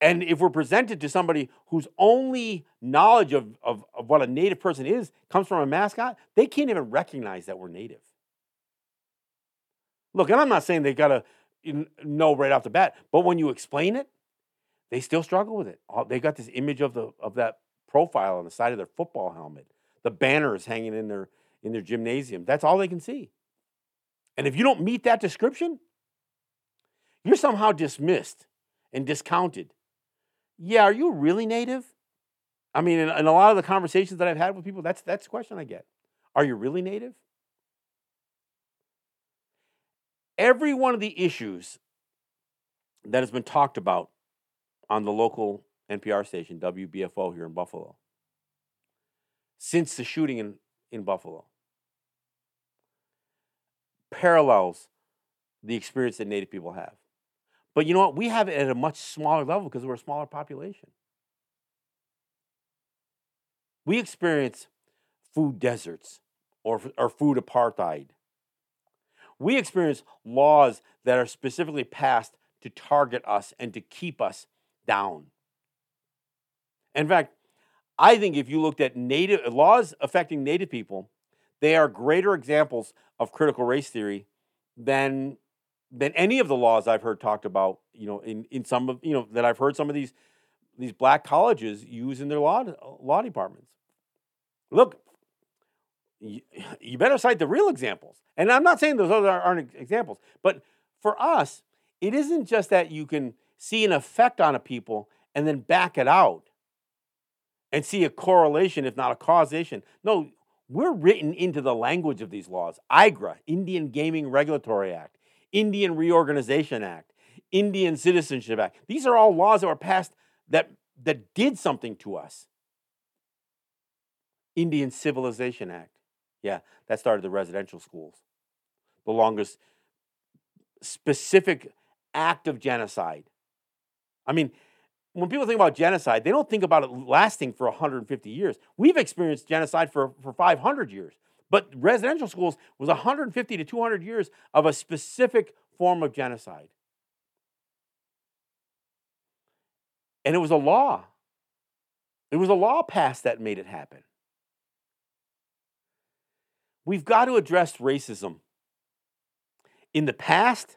S2: and if we're presented to somebody whose only knowledge of, of, of what a native person is comes from a mascot, they can't even recognize that we're native. Look, and I'm not saying they got to know right off the bat, but when you explain it, they still struggle with it. They got this image of the of that profile on the side of their football helmet. The banner is hanging in their in their gymnasium. That's all they can see. And if you don't meet that description, you're somehow dismissed and discounted. Yeah, are you really native? I mean, in, in, a lot of the conversations that I've had with people, that's that's the question I get. Are you really native? Every one of the issues that has been talked about on the local NPR station, WBFO, here in Buffalo, since the shooting in, in Buffalo parallels the experience that Native people have. But you know what? We have it at a much smaller level because we're a smaller population. We experience food deserts or, or food apartheid. We experience laws that are specifically passed to target us and to keep us down. In fact, I think if you looked at native laws affecting native people, they are greater examples of critical race theory than than any of the laws I've heard talked about. You know, in, in some of you know that I've heard some of these these black colleges use in their law law departments. Look, you, you better cite the real examples. And I'm not saying those other aren't examples, but for us, it isn't just that you can see an effect on a people and then back it out and see a correlation, if not a causation. No, we're written into the language of these laws. IGRA, Indian Gaming Regulatory Act, Indian Reorganization Act, Indian Citizenship Act. These are all laws that were passed that, that did something to us. Indian Civilization Act. Yeah, that started the residential schools. The longest specific act of genocide. I mean, when people think about genocide, they don't think about it lasting for 150 years. We've experienced genocide for, for 500 years. But residential schools was 150 to 200 years of a specific form of genocide. And it was a law. It was a law passed that made it happen. We've got to address racism in the past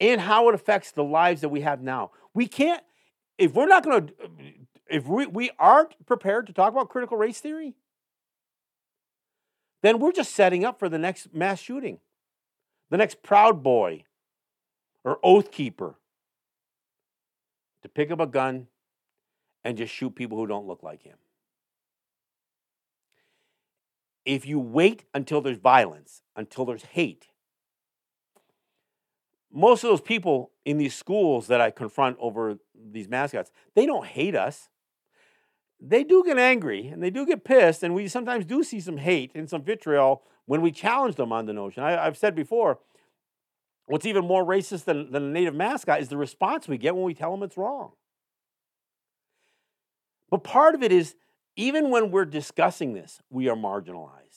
S2: and how it affects the lives that we have now. We can't if we're not going to, if we, we aren't prepared to talk about critical race theory, then we're just setting up for the next mass shooting, the next Proud Boy or Oath Keeper to pick up a gun and just shoot people who don't look like him. If you wait until there's violence, until there's hate, most of those people in these schools that I confront over these mascots, they don't hate us. They do get angry and they do get pissed, and we sometimes do see some hate and some vitriol when we challenge them on the notion. I, have said before, what's even more racist than, than a native mascot is the response we get when we tell them it's wrong. But part of it is even when we're discussing this, we are marginalized.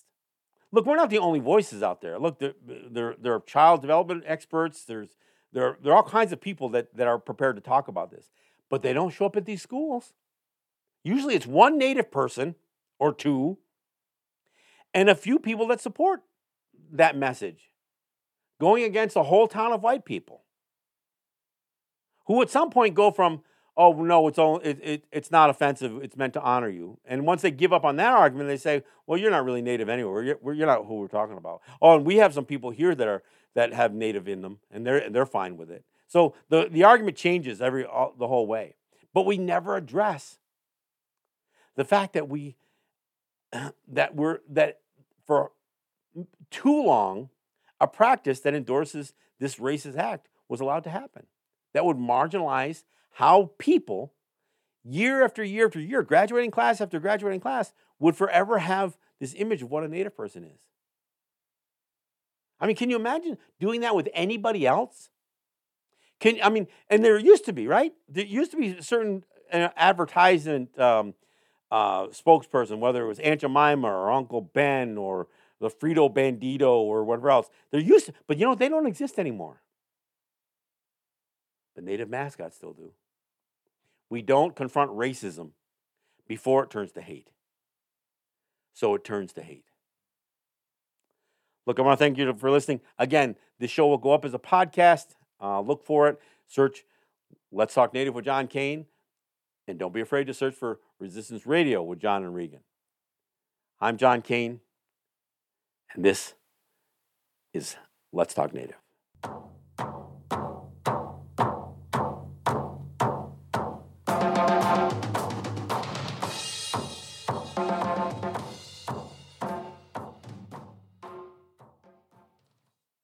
S2: Look, we're not the only voices out there. Look, there, there, there are child development experts. There's there, there are all kinds of people that, that are prepared to talk about this, but they don't show up at these schools. Usually it's one native person or two and a few people that support that message going against a whole town of white people who at some point go from oh no it's only it, it, it's not offensive it's meant to honor you. And once they give up on that argument they say well you're not really native anyway you're, you're not who we're talking about. Oh and we have some people here that are that have native in them and they're they're fine with it. So the the argument changes every all, the whole way. But we never address the fact that we that we're that for too long a practice that endorses this racist act was allowed to happen that would marginalize how people, year after year after year, graduating class after graduating class, would forever have this image of what a Native person is. I mean, can you imagine doing that with anybody else? Can I mean, and there used to be right. There used to be certain uh, advertisement um, uh, spokesperson, whether it was Aunt Jemima or Uncle Ben or the Frito Bandito or whatever else. There used to, but you know they don't exist anymore. The native mascots still do. We don't confront racism before it turns to hate. So it turns to hate. Look, I want to thank you for listening. Again, this show will go up as a podcast. Uh, look for it. Search Let's Talk Native with John Kane. And don't be afraid to search for Resistance Radio with John and Regan. I'm John Kane, and this is Let's Talk Native.